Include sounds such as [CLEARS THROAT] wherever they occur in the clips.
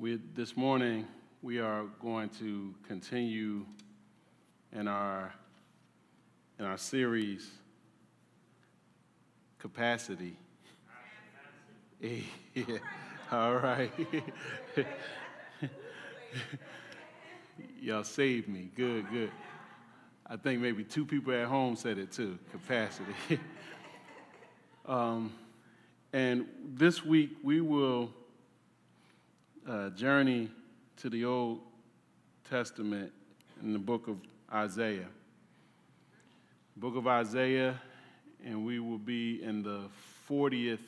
We, this morning, we are going to continue in our, in our series, Capacity. [LAUGHS] All right. [LAUGHS] Y'all saved me. Good, good. I think maybe two people at home said it too capacity. [LAUGHS] um, and this week we will uh, journey to the Old Testament in the book of Isaiah. Book of Isaiah, and we will be in the 40th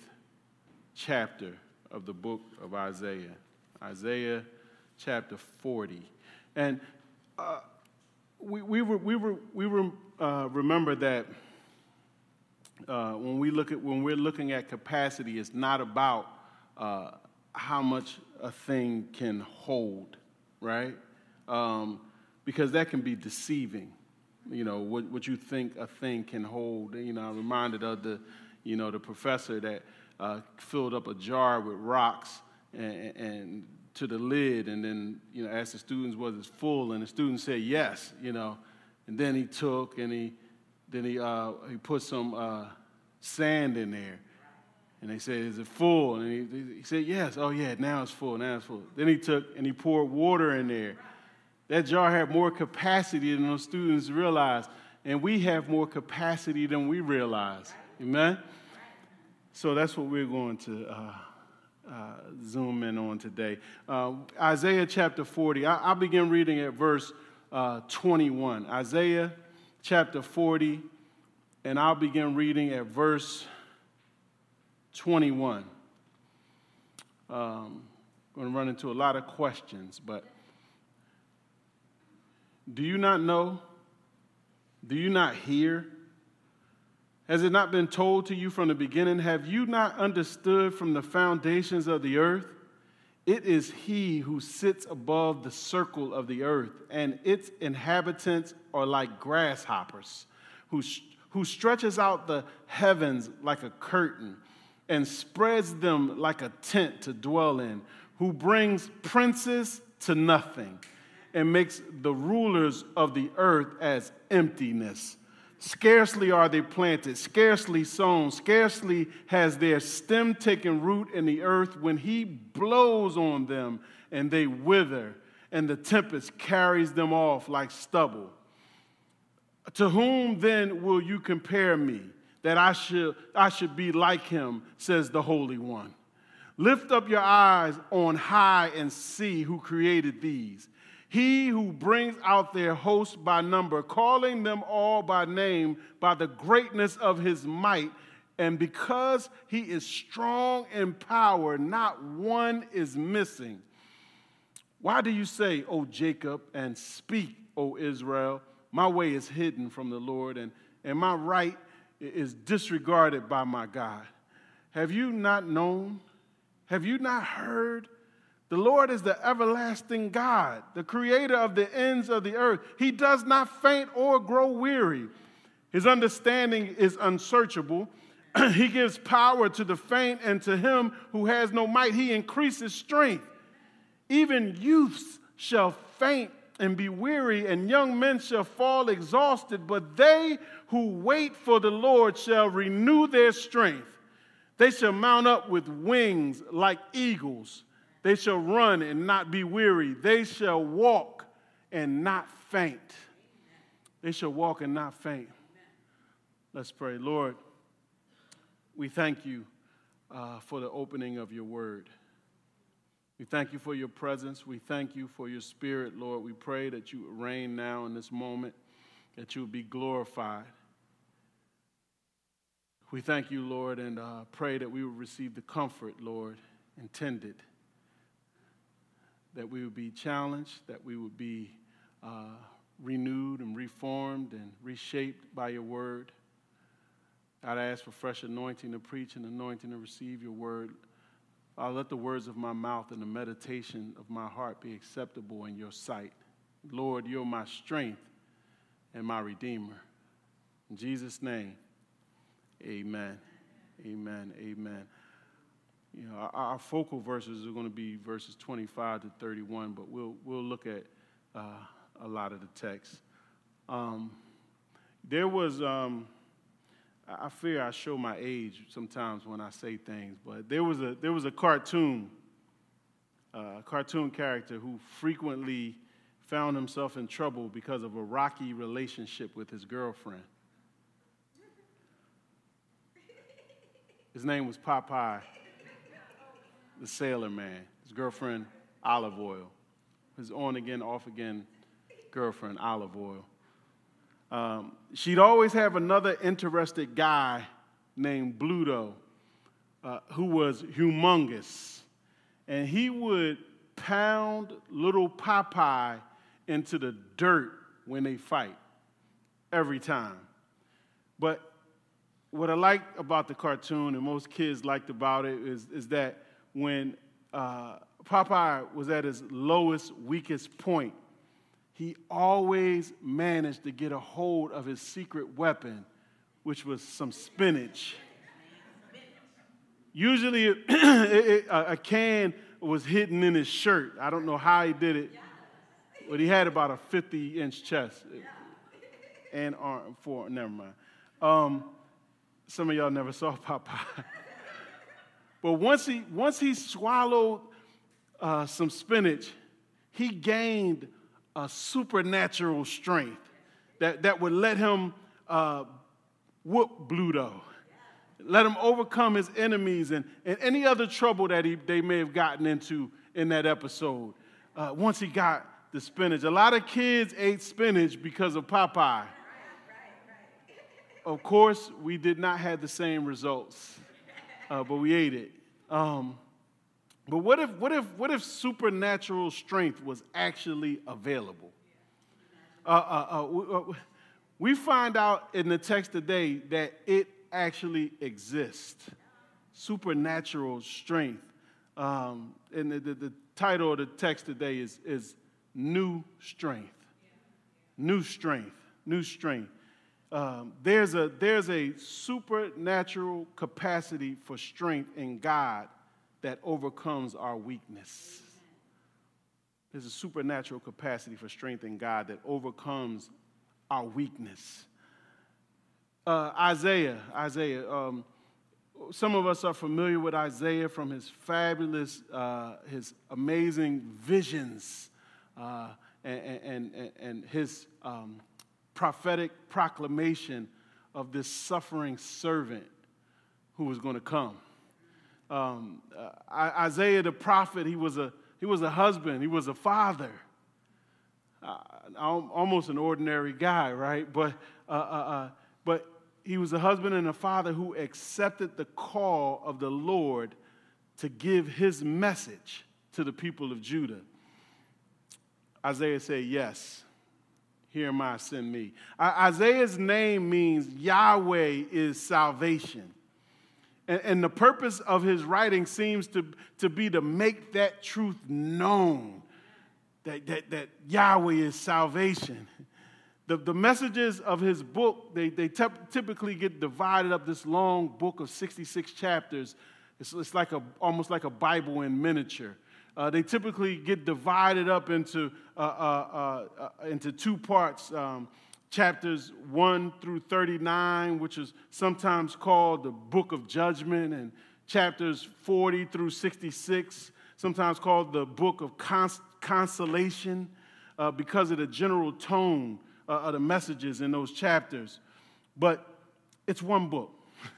chapter of the book of Isaiah. Isaiah chapter 40. And uh, we, we, were, we, were, we were, uh, remember that uh, when, we look at, when we're looking at capacity, it's not about uh, how much a thing can hold, right? Um, because that can be deceiving. You know, what, what you think a thing can hold. You know, I'm reminded of the, you know, the professor that uh, filled up a jar with rocks and, and, to the lid, and then, you know, asked the students, was it full? And the students said yes, you know. And then he took and he, then he, uh, he put some uh, sand in there and they said, Is it full? And he, he, said, Yes. Oh, yeah, now it's full. Now it's full. Then he took and he poured water in there. That jar had more capacity than those students realized. And we have more capacity than we realize. Amen? So that's what we're going to uh, uh, zoom in on today. Uh, Isaiah chapter 40. I, will begin reading at verse uh, 21. Isaiah chapter 40, and I'll begin reading at verse 21. Um, going to run into a lot of questions, but do you not know? Do you not hear? Has it not been told to you from the beginning? Have you not understood from the foundations of the earth? It is He who sits above the circle of the earth, and its inhabitants are like grasshoppers, who, who stretches out the heavens like a curtain and spreads them like a tent to dwell in, who brings princes to nothing and makes the rulers of the earth as emptiness. Scarcely are they planted, scarcely sown, scarcely has their stem taken root in the earth when he blows on them and they wither, and the tempest carries them off like stubble. To whom then will you compare me? That I should, I should be like him, says the Holy One. Lift up your eyes on high and see who created these. He who brings out their host by number, calling them all by name by the greatness of his might. And because he is strong in power, not one is missing. Why do you say, O Jacob, and speak, O Israel? My way is hidden from the Lord, and, and my right is disregarded by my God. Have you not known? Have you not heard? The Lord is the everlasting God, the creator of the ends of the earth. He does not faint or grow weary. His understanding is unsearchable. [CLEARS THROAT] he gives power to the faint, and to him who has no might, he increases strength. Even youths shall faint and be weary, and young men shall fall exhausted, but they who wait for the Lord shall renew their strength. They shall mount up with wings like eagles. They shall run and not be weary. They shall walk and not faint. They shall walk and not faint. Let's pray. Lord, we thank you uh, for the opening of your word. We thank you for your presence. We thank you for your spirit, Lord. We pray that you would reign now in this moment, that you would be glorified. We thank you, Lord, and uh, pray that we will receive the comfort, Lord, intended. That we would be challenged, that we would be uh, renewed and reformed and reshaped by your word. God, I ask for fresh anointing to preach and anointing to receive your word. Uh, let the words of my mouth and the meditation of my heart be acceptable in your sight. Lord, you're my strength and my redeemer. In Jesus' name, amen. Amen. Amen. you know, our, our, focal verses are going to be verses 25 to 31, but we'll, we'll look at uh, a lot of the text. Um, there was, um, I fear I show my age sometimes when I say things, but there was a, there was a cartoon, uh, cartoon character who frequently found himself in trouble because of a rocky relationship with his girlfriend. His name was Popeye, the sailor man. His girlfriend, Olive Oyl. His on again, off again girlfriend, Olive Oyl. Um, she'd always have another interested guy named Bluto, uh, who was humongous. And he would pound little Popeye into the dirt when they fight, every time. But what I like about the cartoon, and most kids liked about it, is, is that when uh, Popeye was at his lowest, weakest point, he always managed to get a hold of his secret weapon, which was some spinach. Usually, [CLEARS THROAT] it, it, a can was hidden in his shirt. I don't know how he did it, but he had about a 50 inch chest and arm, for, never mind. Um, some of y'all never [LAUGHS] saw Popeye. but once he, once he swallowed uh, some spinach, he gained a supernatural strength that, that would let him uh, whoop Bluto, let him overcome his enemies and, and any other trouble that he, they may have gotten into in that episode uh, once he got the spinach. A lot of kids ate spinach because of Popeye. Of course, we did not have the same results, uh, but we ate it. Um, but what if, what if, what if supernatural strength was actually available? Uh, uh, uh, uh, we find out in the text today that it actually exists. Supernatural strength. Um, and the, the, the, title of the text today is, is New Strength. New Strength. New Strength. Um, there's, a, there's a supernatural capacity for strength in God that overcomes our weakness. There's a supernatural capacity for strength in God that overcomes our weakness. Uh, Isaiah, Isaiah, um, some of us are familiar with Isaiah from his fabulous, uh, his amazing visions uh, and, and, and, his um, prophetic proclamation of this suffering servant who was going to come. Um, uh, Isaiah the prophet, he was, a, he was a husband, he was a father. Uh, almost an ordinary guy, right? But, uh, uh, uh, but he was a husband and a father who accepted the call of the Lord to give his message to the people of Judah. Isaiah said, Yes, here am I, send me. Isaiah's name means Yahweh is salvation. And, and the purpose of his writing seems to, to be to make that truth known that, that, that Yahweh is salvation. The, the messages of his book, they, they typically get divided up this long book of 66 chapters. It's, it's like a, almost like a Bible in miniature. Uh, they typically get divided up into, uh, uh, uh, uh into two parts. Um, chapters 1 through 39, which is sometimes called the book of judgment, and chapters 40 through 66, sometimes called the book of cons- consolation, uh, because of the general tone uh, of the messages in those chapters. But it's one book.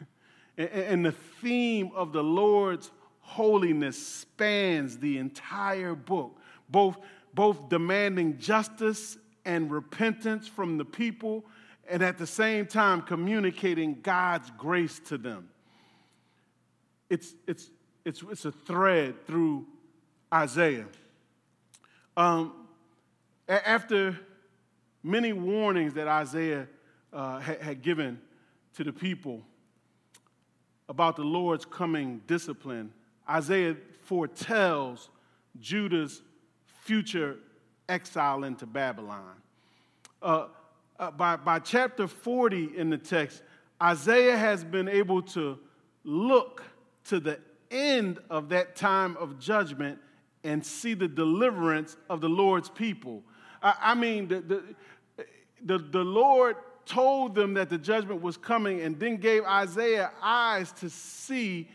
[LAUGHS] and, and the theme of the Lord's holiness spans the entire book, both, both demanding justice and repentance from the people, and at the same time communicating God's grace to them. It's, it's, it's, it's a thread through Isaiah. Um, after many warnings that Isaiah uh, had, had given to the people about the Lord's coming discipline, Isaiah foretells Judah's future exile into Babylon. Uh, uh, by, by chapter 40 in the text, Isaiah has been able to look to the end of that time of judgment and see the deliverance of the Lord's people. I, I mean, the, the, the, the Lord told them that the judgment was coming and then gave Isaiah eyes to see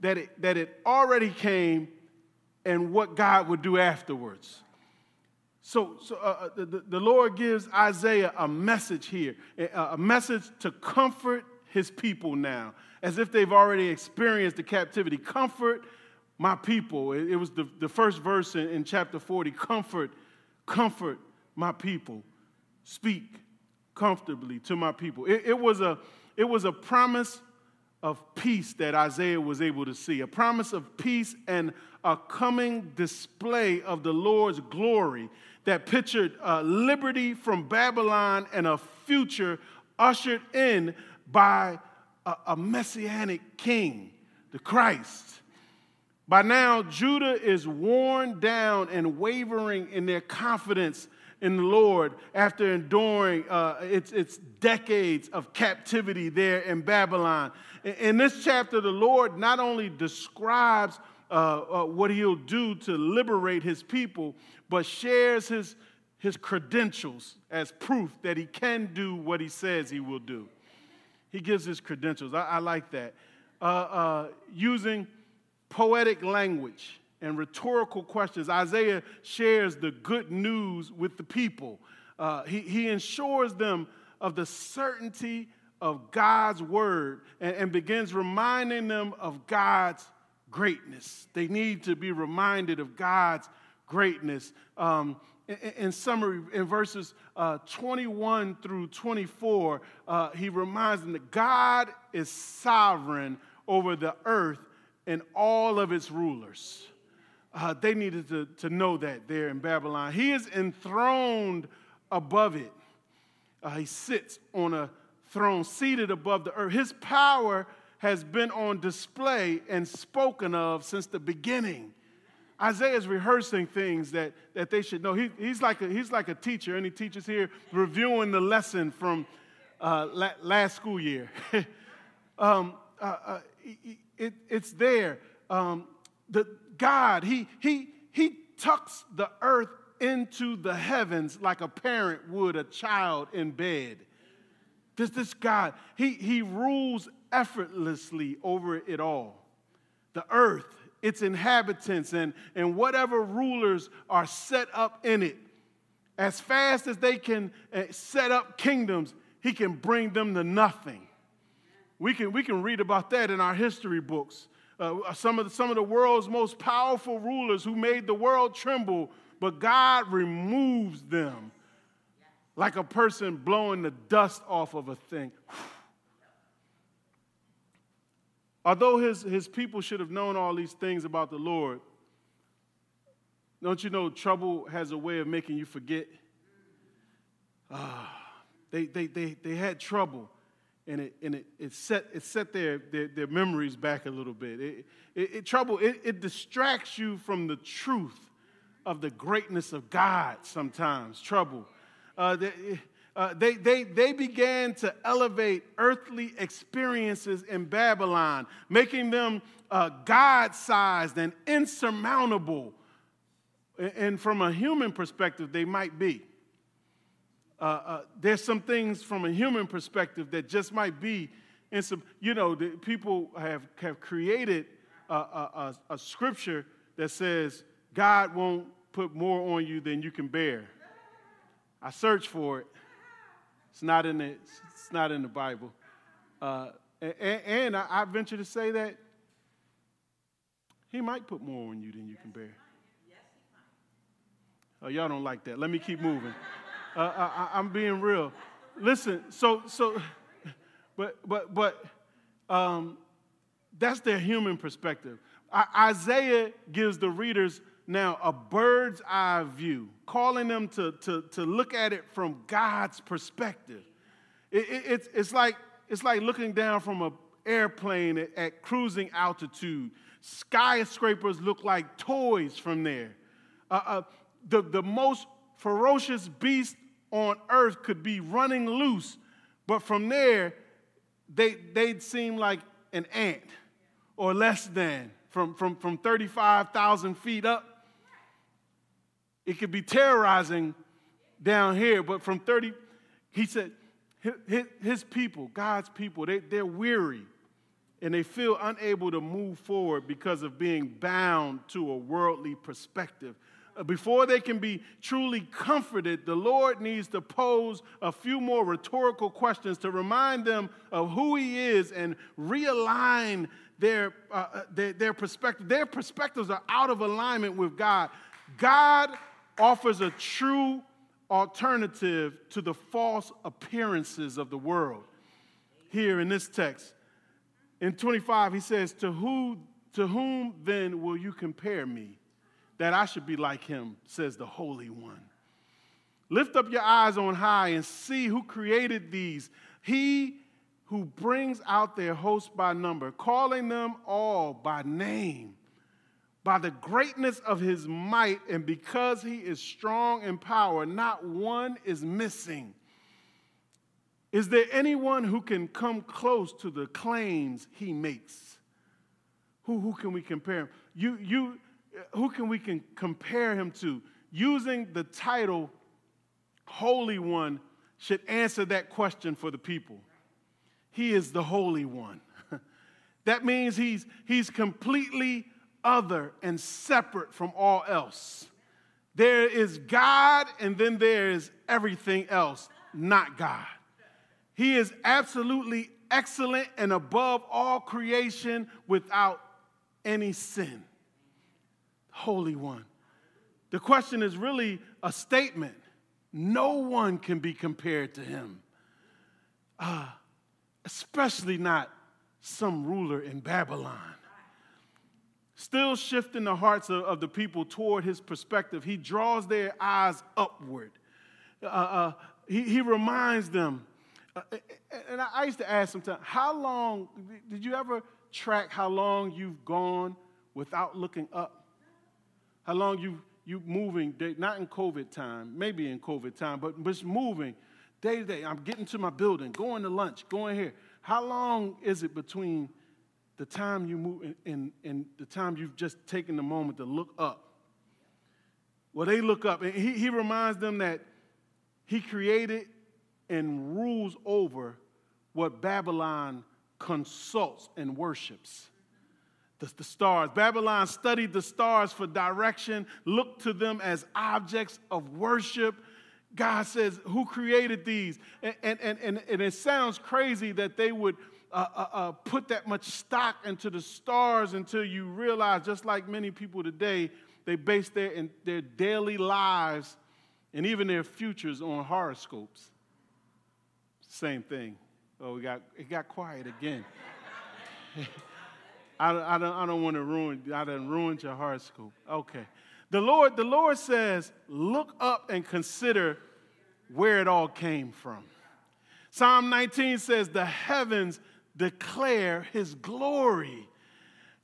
that it, that it already came and what God would do afterwards. So, so uh, uh the, the Lord gives Isaiah a message here, a message to comfort his people now, as if they've already experienced the captivity. Comfort my people. It, was the, the first verse in, in chapter 40 Comfort, comfort my people. Speak comfortably to my people. It, it, was a, it was a promise of peace that Isaiah was able to see, a promise of peace and a coming display of the Lord's glory that pictured uh, liberty from Babylon and a future ushered in by a, a messianic king, the Christ. By now, Judah is worn down and wavering in their confidence in the Lord after enduring uh, its, its decades of captivity there in Babylon. In this chapter, the Lord not only describes uh, uh, what he'll do to liberate his people, but shares his, his credentials as proof that he can do what he says he will do. He gives his credentials. I, I like that. Uh, uh using poetic language and rhetorical questions, Isaiah shares the good news with the people. Uh, he, he ensures them of the certainty of God's word and, and, begins reminding them of God's greatness. They need to be reminded of God's greatness. Um, in, summary, in verses uh, 21 through 24, uh, he reminds them that God is sovereign over the earth and all of its rulers. Uh, they needed to, to know that there in Babylon. He is enthroned above it. Uh, he sits on a throne, seated above the earth. His power has been on display and spoken of since the beginning. Isaiah is rehearsing things that, that they should know. He, he's, like a, he's like a teacher, and he teaches here reviewing the lesson from uh, la- last school year. [LAUGHS] um, uh, uh, it, it's there. Um, the God, he, he, he tucks the earth into the heavens like a parent would a child in bed. This, this God, he, he rules effortlessly over it all. The earth, its inhabitants, and, and whatever rulers are set up in it. As fast as they can uh, set up kingdoms, he can bring them to nothing. We can, we can read about that in our history books. Uh, some, of the, some of the world's most powerful rulers who made the world tremble, but God removes them like a person blowing the dust off of a thing. Although his, his people should have known all these things about the Lord, don't you know trouble has a way of making you forget? Uh, they, they, they, they had trouble and it, and it, it set, it set their, their, their memories back a little bit. It, it, it trouble, it, it distracts you from the truth of the greatness of God sometimes, trouble. Uh, they, uh, they, they, they began to elevate earthly experiences in Babylon, making them uh, God sized and insurmountable. And from a human perspective, they might be uh, uh, there's some things from a human perspective that just might be in some, you know, the, people have, have created a, a, a, a scripture that says God won't put more on you than you can bear. I searched for it. It's not in the, it's not in the Bible. Uh, and, and I, I venture to say that he might put more on you than you can bear. Oh, y'all don't like that. Let me keep moving. Uh, I, am being real. Listen, so so, but but but, um, that's their human perspective. I, Isaiah gives the readers now a bird's eye view, calling them to to to look at it from God's perspective. It, it, it's it's like it's like looking down from an airplane at, at cruising altitude. Skyscrapers look like toys from there. Uh, uh, the, the most ferocious beast on earth could be running loose, but from there, they, they'd seem like an ant or less than from, from, from 35,000 feet up. It could be terrorizing down here, but from 30, he said, his, people, God's people, they, they're weary and they feel unable to move forward because of being bound to a worldly perspective. Uh, before they can be truly comforted, the Lord needs to pose a few more rhetorical questions to remind them of who He is and realign their, uh, uh their, their perspective. Their perspectives are out of alignment with God. God offers a true alternative to the false appearances of the world. Here in this text, in 25, he says, To who to whom then will you compare me? That I should be like him, says the Holy One. Lift up your eyes on high and see who created these. He who brings out their host by number, calling them all by name by the greatness of his might, and because he is strong in power, not one is missing. Is there anyone who can come close to the claims he makes? Who, who can we compare him? You, you, who can we can compare him to? Using the title Holy One should answer that question for the people. He is the Holy One. [LAUGHS] that means he's, he's completely other and separate from all else. There is God, and then there is everything else, not God. He is absolutely excellent and above all creation without any sin. Holy One. The question is really a statement. No one can be compared to him, uh, especially not some ruler in Babylon still shifting the hearts of, of the people toward his perspective. He draws their eyes upward. Uh, uh, he, he reminds them. Uh, and I used to ask sometimes, how long, did you ever track how long you've gone without looking up? How long you you moving, not in COVID time, maybe in COVID time, but just moving day to day. I'm getting to my building, going to lunch, going here. How long is it between the time you move and, and the time you've just taken the moment to look up. Well, they look up, and he, he reminds them that he created and rules over what Babylon consults and worships. The, the, stars. Babylon studied the stars for direction, looked to them as objects of worship. God says, Who created these? And, and, and, and it sounds crazy that they would uh, uh, uh, put that much stock into the stars until you realize, just like many people today, they base their, in, their daily lives and even their futures on horoscopes. Same thing. Oh, we got, it got quiet again. [LAUGHS] I, I, don't, I don't want to ruin, I done ruined your horoscope. Okay. The Lord, the Lord says, look up and consider where it all came from. Psalm 19 says, the heavens declare his glory.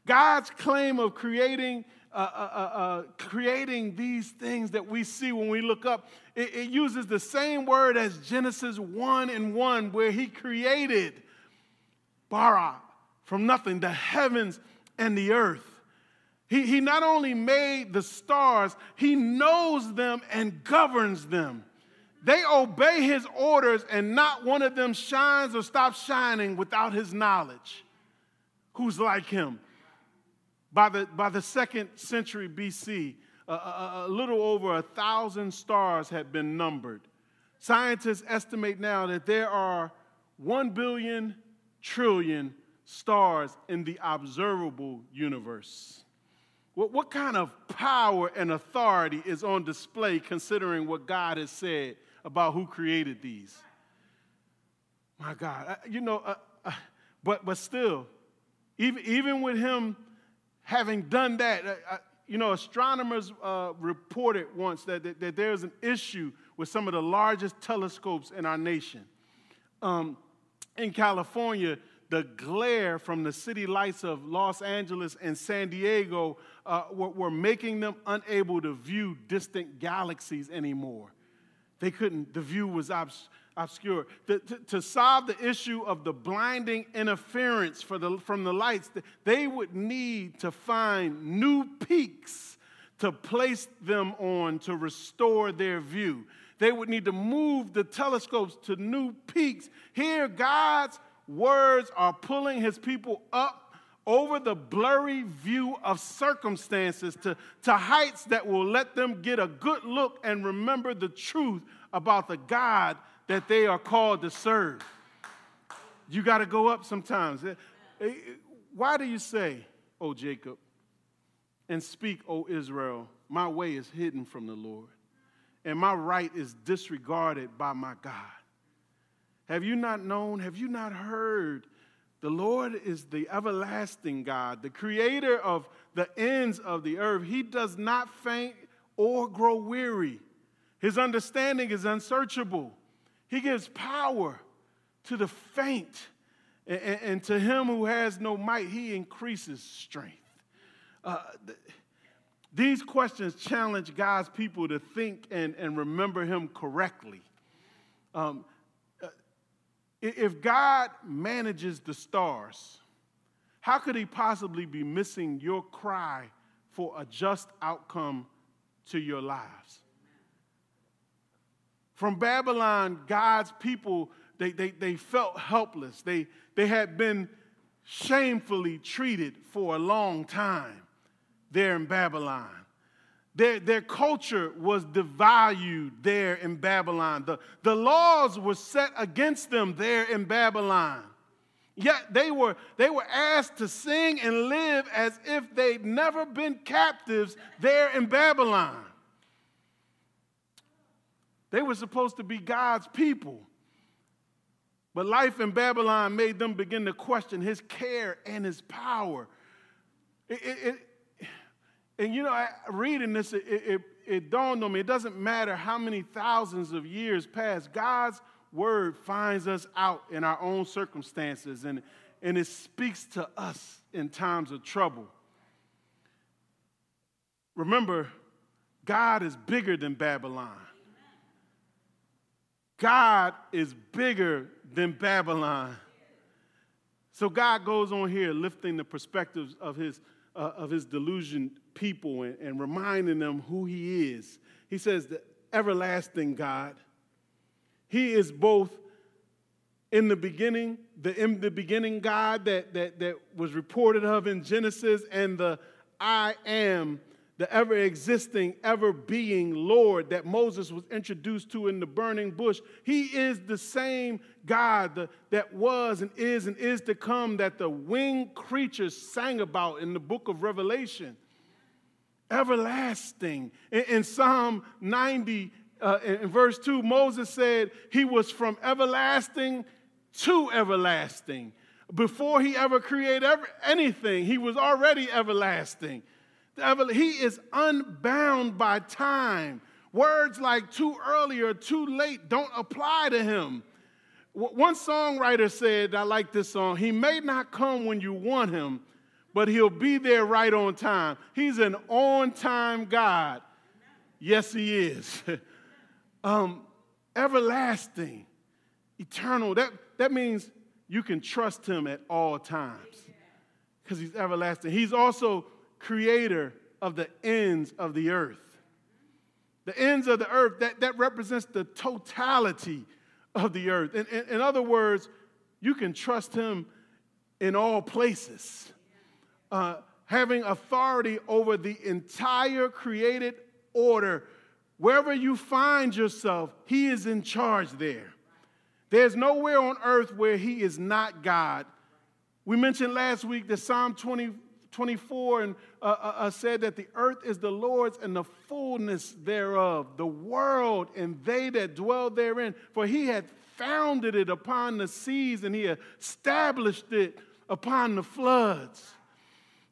God's claim of creating, uh, uh, uh, uh, creating these things that we see when we look up, it, it uses the same word as Genesis 1 and 1, where he created bara from nothing, the heavens and the earth. He, he not only made the stars, he knows them and governs them. They obey his orders, and not one of them shines or stops shining without his knowledge. Who's like him? By the, by the second century BC, a, a, a little over a thousand stars had been numbered. Scientists estimate now that there are 1 billion trillion stars in the observable universe. What, what kind of power and authority is on display considering what God has said about who created these. My God, you know, uh, uh, but but still, even even with him having done that, uh, you know, astronomers uh, reported once that, that, that, there's an issue with some of the largest telescopes in our nation. Um, in California, the glare from the city lights of Los Angeles and San Diego uh, were, were making them unable to view distant galaxies anymore. They couldn't, the view was obs- obscure. To, to, to, solve the issue of the blinding interference the, from the lights, they would need to find new peaks to place them on to restore their view. They would need to move the telescopes to new peaks. Here, God's words are pulling his people up over the blurry view of circumstances to, to heights that will let them get a good look and remember the truth about the God that they are called to serve. You got to go up sometimes. Eh, eh, why do you say, O Jacob, and speak, O Israel, my way is hidden from the Lord, and my right is disregarded by my God? Have you not known? Have you not heard? The Lord is the everlasting God, the creator of the ends of the earth. He does not faint or grow weary. His understanding is unsearchable. He gives power to the faint, and, and to him who has no might, he increases strength. Uh, th- these questions challenge God's people to think and, and remember him correctly. Um, if God manages the stars, how could he possibly be missing your cry for a just outcome to your lives? From Babylon, God's people, they, they, they felt helpless. They, they had been shamefully treated for a long time there in Babylon. Their, their culture was devalued there in Babylon. The, the laws were set against them there in Babylon. Yet they were, they were asked to sing and live as if they'd never been captives there in Babylon. They were supposed to be God's people. But life in Babylon made them begin to question his care and his power. It, it, and you know, I, reading this, it, it dawned on me it doesn't matter how many thousands of years pass, God's word finds us out in our own circumstances, and, and it speaks to us in times of trouble. Remember, God is bigger than Babylon. God is bigger than Babylon. So God goes on here lifting the perspectives of his, uh, of his delusion people and, and reminding them who he is. He says, the everlasting God. He is both in the beginning, the in the beginning God that, that, that was reported of in Genesis, and the I am the ever existing, ever being Lord that Moses was introduced to in the burning bush. He is the same God that was and is and is to come that the winged creatures sang about in the book of Revelation. Everlasting. In, in Psalm 90, uh, in verse 2, Moses said, He was from everlasting to everlasting. Before he ever created ever, anything, he was already everlasting. He is unbound by time. Words like too early or too late don't apply to him. One songwriter said, I like this song, he may not come when you want him, but he'll be there right on time. He's an on time God. Yes, he is. [LAUGHS] um, everlasting, eternal. That, that means you can trust him at all times because he's everlasting. He's also creator of the ends of the earth. The ends of the earth, that, that represents the totality of the earth. In, in, in other words, you can trust him in all places, uh, having authority over the entire created order. Wherever you find yourself, he is in charge there. There's nowhere on earth where he is not God. We mentioned last week that Psalm 20, 24 and uh, uh, uh, said that the earth is the Lord's and the fullness thereof, the world and they that dwell therein. For he had founded it upon the seas and he established it upon the floods.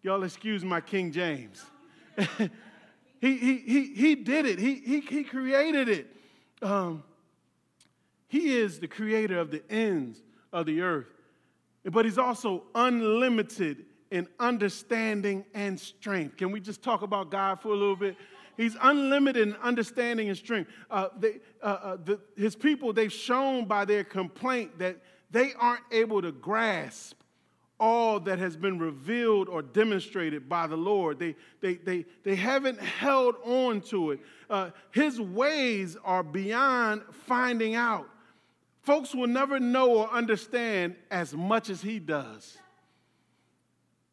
Y'all excuse my King James. [LAUGHS] he, he, he, he did it, he, he, he created it. Um, he is the creator of the ends of the earth, but he's also unlimited in understanding and strength. Can we just talk about God for a little bit? He's unlimited in understanding and strength. Uh, they, uh, uh, the, his people, they've shown by their complaint that they aren't able to grasp all that has been revealed or demonstrated by the Lord. They, they, they, they haven't held on to it. Uh, his ways are beyond finding out. Folks will never know or understand as much as he does.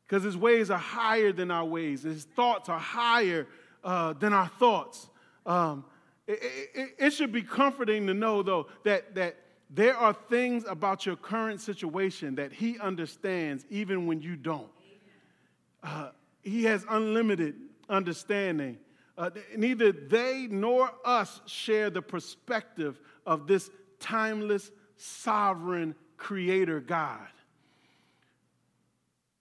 Because his ways are higher than our ways, his thoughts are higher uh, than our thoughts. Um, it, it, it should be comforting to know, though, that, that there are things about your current situation that He understands even when you don't. Uh, he has unlimited understanding. Uh, neither they nor us share the perspective of this timeless, sovereign creator God.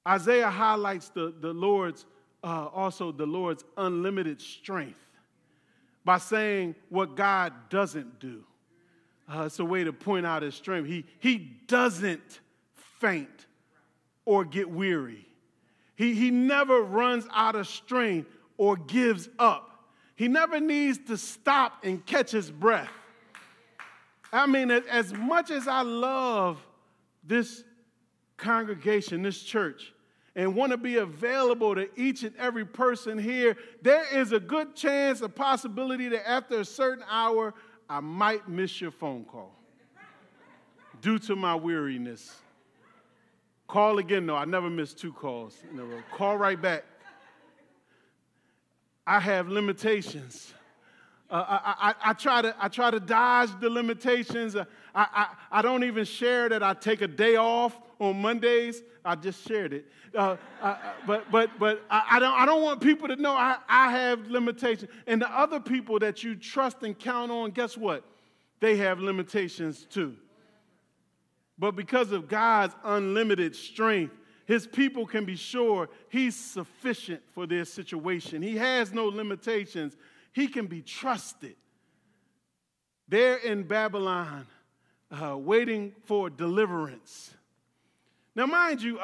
Isaiah highlights the, the Lord's, uh, also the Lord's unlimited strength by saying what God doesn't do. Uh, it's a way to point out his strength. He, he doesn't faint or get weary. He, he never runs out of strength or gives up. He never needs to stop and catch his breath. I mean, as much as I love this congregation, this church, and want to be available to each and every person here, there is a good chance, a possibility that after a certain hour, I might miss your phone call due to my weariness. Call again. though. I never miss two calls in a row. Call right back. I have limitations. Uh, I, I, I, try to, I try to dodge the limitations. Uh, I, I, I don't even share that I take a day off on Mondays. I just shared it. Uh, uh but but, but I, don't, I don't want people to know I, I have limitations. And the other people that you trust and count on, guess what? They have limitations too. But because of God's unlimited strength, his people can be sure he's sufficient for their situation. He has no limitations he can be trusted. They're in Babylon uh, waiting for deliverance. Now, mind you,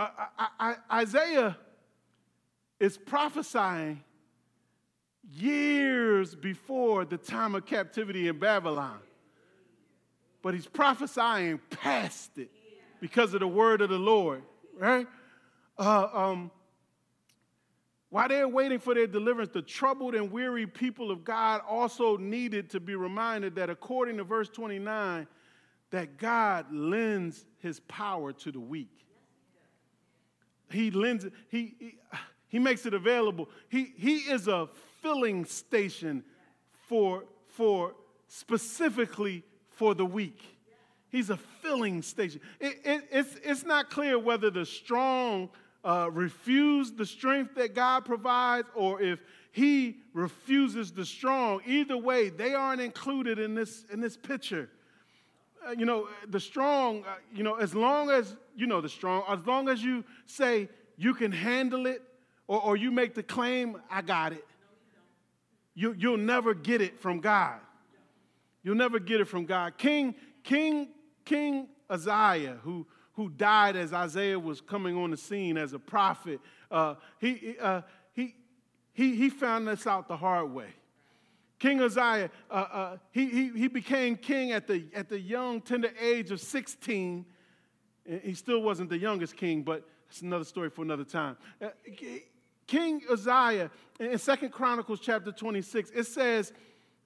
Isaiah is prophesying years before the time of captivity in Babylon. But he's prophesying past it because of the word of the Lord, right? Uh, um, while they're waiting for their deliverance, the troubled and weary people of God also needed to be reminded that according to verse 29, that God lends his power to the weak. He lends it, he, he, he makes it available. He, he is a filling station for, for specifically for the weak. He's a filling station. It, it, it's, it's not clear whether the strong uh, refuse the strength that God provides or if he refuses the strong. Either way, they aren't included in this, in this picture. Uh, you know, the strong, uh, you know, as long as, you know, the strong, as long as you say you can handle it or, or you make the claim, I got it, you, you'll never get it from God. You'll never get it from God. King, King, King Uzziah, who, who died as Isaiah was coming on the scene as a prophet, uh, he, uh, he, he, he found this out the hard way. King Uzziah, uh, uh, he, he, he became king at the, at the young, tender age of 16. He still wasn't the youngest king, but it's another story for another time. Uh, king Uzziah, in Second Chronicles chapter 26, it says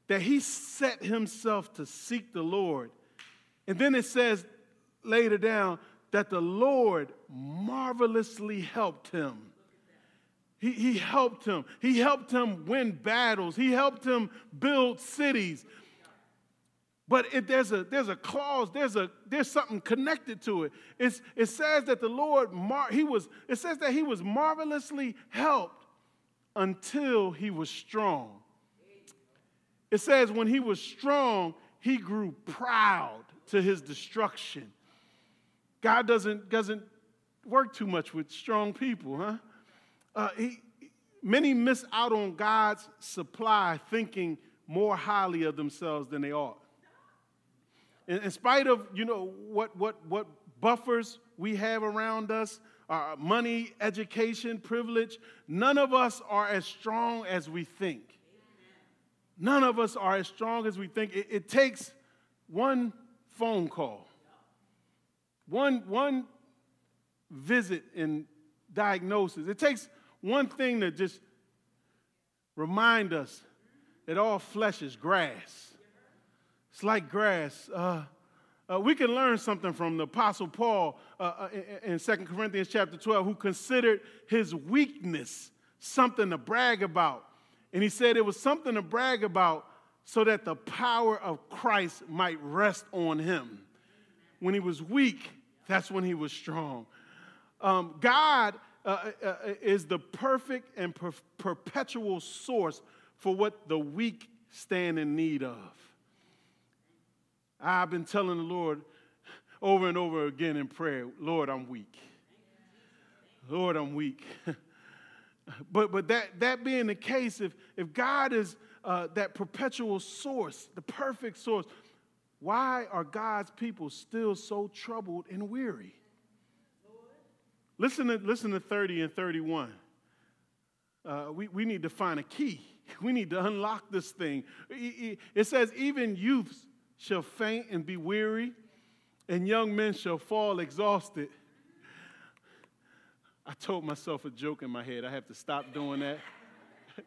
that he set himself to seek the Lord. And then it says later down that the Lord marvelously helped him. He, he helped him. He helped him win battles. He helped him build cities. But it, there's, a, there's a clause, there's, a, there's something connected to it. It's, it says that the Lord, mar- he was, it says that he was marvelously helped until he was strong. It says when he was strong, he grew proud to his destruction. God doesn't, doesn't work too much with strong people, huh? Uh, he, many miss out on God's supply thinking more highly of themselves than they ought. In, in spite of, you know, what, what, what buffers we have around us, uh, money, education, privilege, none of us are as strong as we think. None of us are as strong as we think. It, it takes one phone call, one, one visit and diagnosis. It takes one thing to just remind us that all flesh is grass. It's like grass. Uh, uh, we can learn something from the Apostle Paul uh, uh in, in 2 Corinthians chapter 12, who considered his weakness something to brag about. And he said it was something to brag about so that the power of Christ might rest on him. When he was weak, that's when he was strong. Um, God uh, uh, uh is the perfect and per- perpetual source for what the weak stand in need of. I've been telling the Lord over and over again in prayer, Lord, I'm weak. Lord, I'm weak. [LAUGHS] but but that, that being the case, if, if God is uh, that perpetual source, the perfect source, why are God's people still so troubled and weary? Listen to, listen to 30 and 31. Uh, we, we need to find a key. [LAUGHS] We need to unlock this thing. It says, even youths shall faint and be weary, and young men shall fall exhausted. I told myself a joke in my head. I have to stop doing that. [LAUGHS]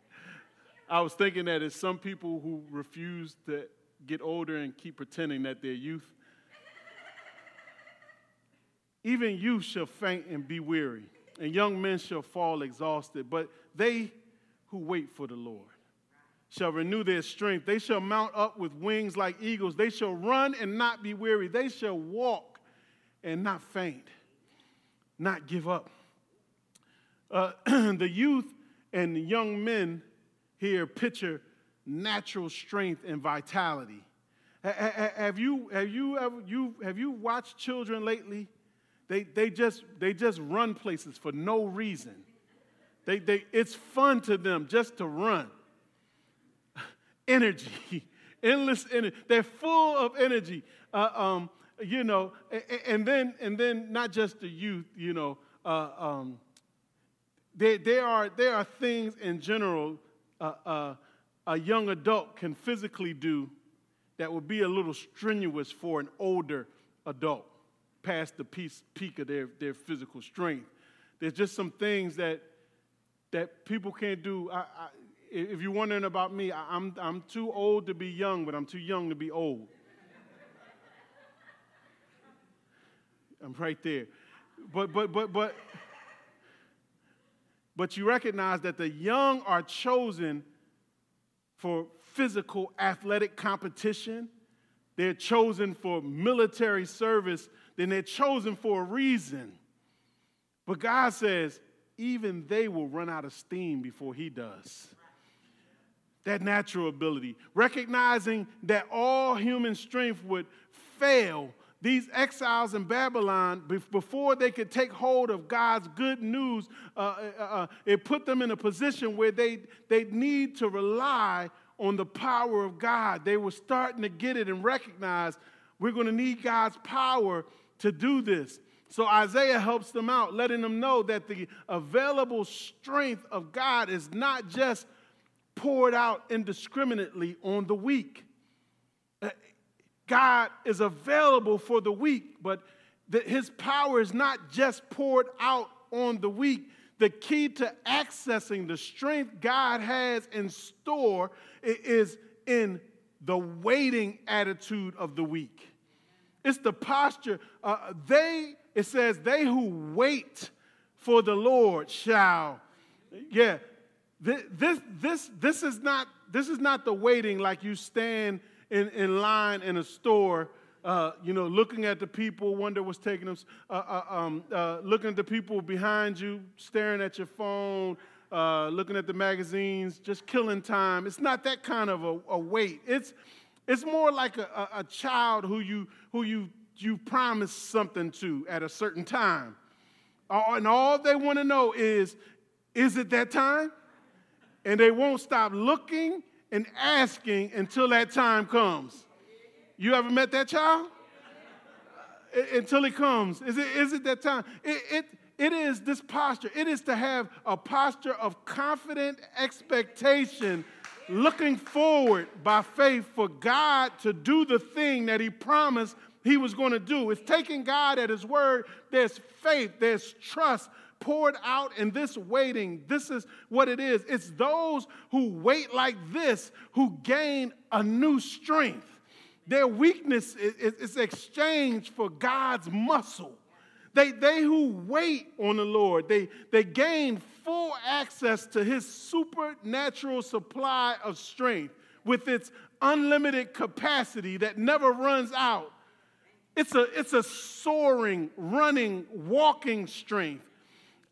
I was thinking that it's some people who refuse to get older and keep pretending that they're youth. Even youth shall faint and be weary, and young men shall fall exhausted, but they who wait for the Lord shall renew their strength. They shall mount up with wings like eagles. They shall run and not be weary. They shall walk and not faint, not give up. Uh, [CLEARS THROAT] the youth and the young men here picture natural strength and vitality. Have you, have you ever you, have you watched children lately? They, they, just, they just run places for no reason. They, they, it's fun to them just to run [LAUGHS] energy, [LAUGHS] endless energy. They're full of energy. Uh, um, you know, and, then and then not just the youth. You know, uh, um, there, there are there are things in general uh, uh, a young adult can physically do that would be a little strenuous for an older adult, past the peak of their, their physical strength. There's just some things that that people can't do. I, I, if you're wondering about me, I'm, I'm too old to be young, but I'm too young to be old. I'm right there. But, but, but, but, but you recognize that the young are chosen for physical athletic competition. They're chosen for military service. Then they're chosen for a reason. But God says, even they will run out of steam before He does that natural ability, recognizing that all human strength would fail these exiles in Babylon, before they could take hold of God's good news, uh, uh, uh, it put them in a position where they, they need to rely on the power of God. They were starting to get it and recognize we're going to need God's power to do this. So Isaiah helps them out, letting them know that the available strength of God is not just poured out indiscriminately on the weak. Uh, God is available for the weak, but the, his power is not just poured out on the weak. The key to accessing the strength God has in store is in the waiting attitude of the weak. It's the posture. Uh, they, it says, they who wait for the Lord shall, yeah, this, this, this, this, is not, this is not the waiting like you stand in, in line in a store, uh, you know, looking at the people, wonder what's taking them, uh, uh, um, uh, looking at the people behind you, staring at your phone, uh, looking at the magazines, just killing time. It's not that kind of a, a wait. It's, it's more like a, a, a child who you, who you, you promise something to at a certain time. And all they want to know is, is it that time? and they won't stop looking and asking until that time comes. You ever met that child? Uh, until it comes. Is it, is it that time? It, it, it is this posture. It is to have a posture of confident expectation looking forward by faith for God to do the thing that He promised He was going to do. It's taking God at His word. There's faith, there's trust poured out in this waiting. This is what it is. It's those who wait like this who gain a new strength. Their weakness is, exchanged for God's muscle. They, they who wait on the Lord, they, they gain full access to his supernatural supply of strength with its unlimited capacity that never runs out. It's a, it's a soaring, running, walking strength.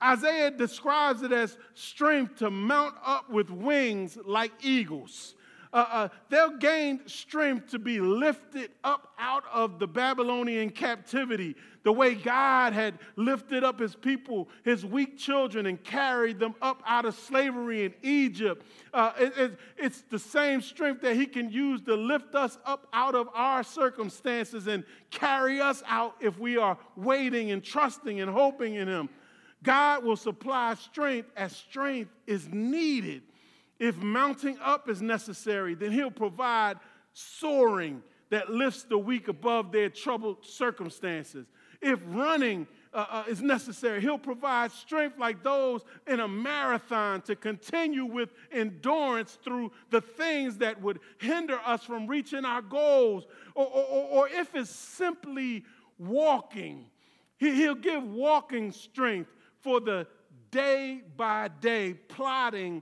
Isaiah describes it as strength to mount up with wings like eagles uh, uh, they'll gain strength to be lifted up out of the Babylonian captivity, the way God had lifted up his people, his weak children, and carried them up out of slavery in Egypt. Uh, it, it, it's the same strength that he can use to lift us up out of our circumstances and carry us out if we are waiting and trusting and hoping in him. God will supply strength as strength is needed. If mounting up is necessary, then He'll provide soaring that lifts the weak above their troubled circumstances. If running uh, uh, is necessary, He'll provide strength like those in a marathon to continue with endurance through the things that would hinder us from reaching our goals. Or, or, or if it's simply walking, He'll give walking strength for the day by day plotting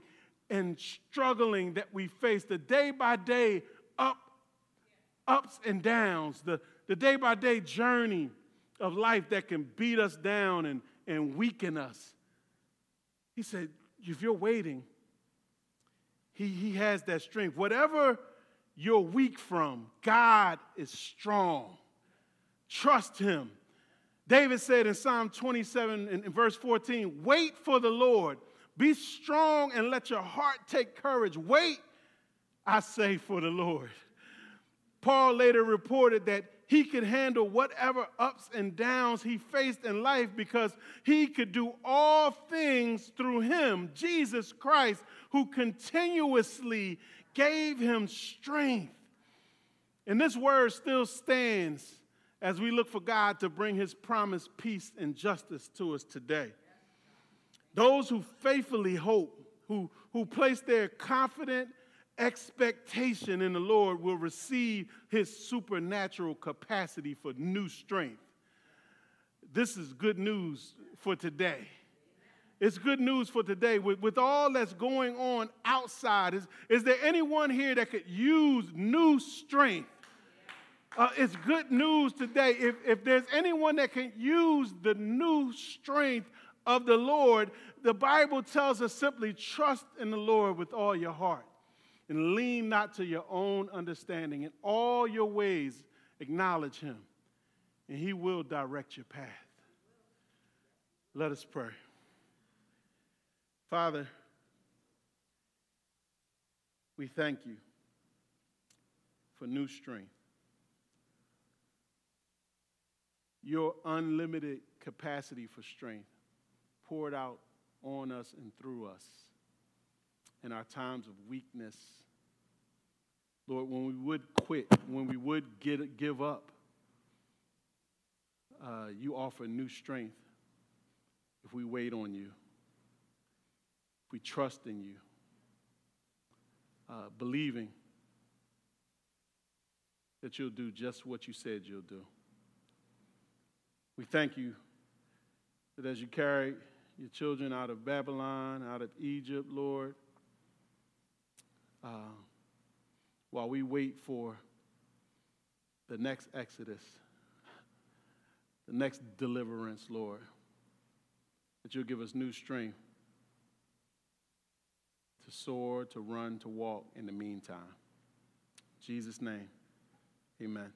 and struggling that we face, the day by day up, ups and downs, the, the day by day journey of life that can beat us down and, and weaken us. He said, if you're waiting, he, he has that strength. Whatever you're weak from, God is strong. Trust him. David said in Psalm 27 in, verse 14, wait for the Lord. Be strong and let your heart take courage. Wait, I say, for the Lord. Paul later reported that he could handle whatever ups and downs he faced in life because he could do all things through him, Jesus Christ, who continuously gave him strength. And this word still stands as we look for God to bring his promised peace and justice to us today. Those who faithfully hope, who, who place their confident expectation in the Lord, will receive his supernatural capacity for new strength. This is good news for today. It's good news for today. With, with all that's going on outside, is, is there anyone here that could use new strength? Uh, it's good news today. If, if there's anyone that can use the new strength of the Lord, the Bible tells us simply trust in the Lord with all your heart and lean not to your own understanding. In all your ways, acknowledge Him, and He will direct your path. Let us pray. Father, we thank you for new strength. Your unlimited capacity for strength poured out on us and through us in our times of weakness. Lord, when we would quit, when we would get, give up, uh, you offer new strength if we wait on you, if we trust in you, uh, believing that you'll do just what you said you'll do. We thank you that as you carry your children out of Babylon, out of Egypt, Lord. Uh, while we wait for the next Exodus, the next deliverance, Lord, that you'll give us new strength to soar, to run, to walk in the meantime. In Jesus' name, amen.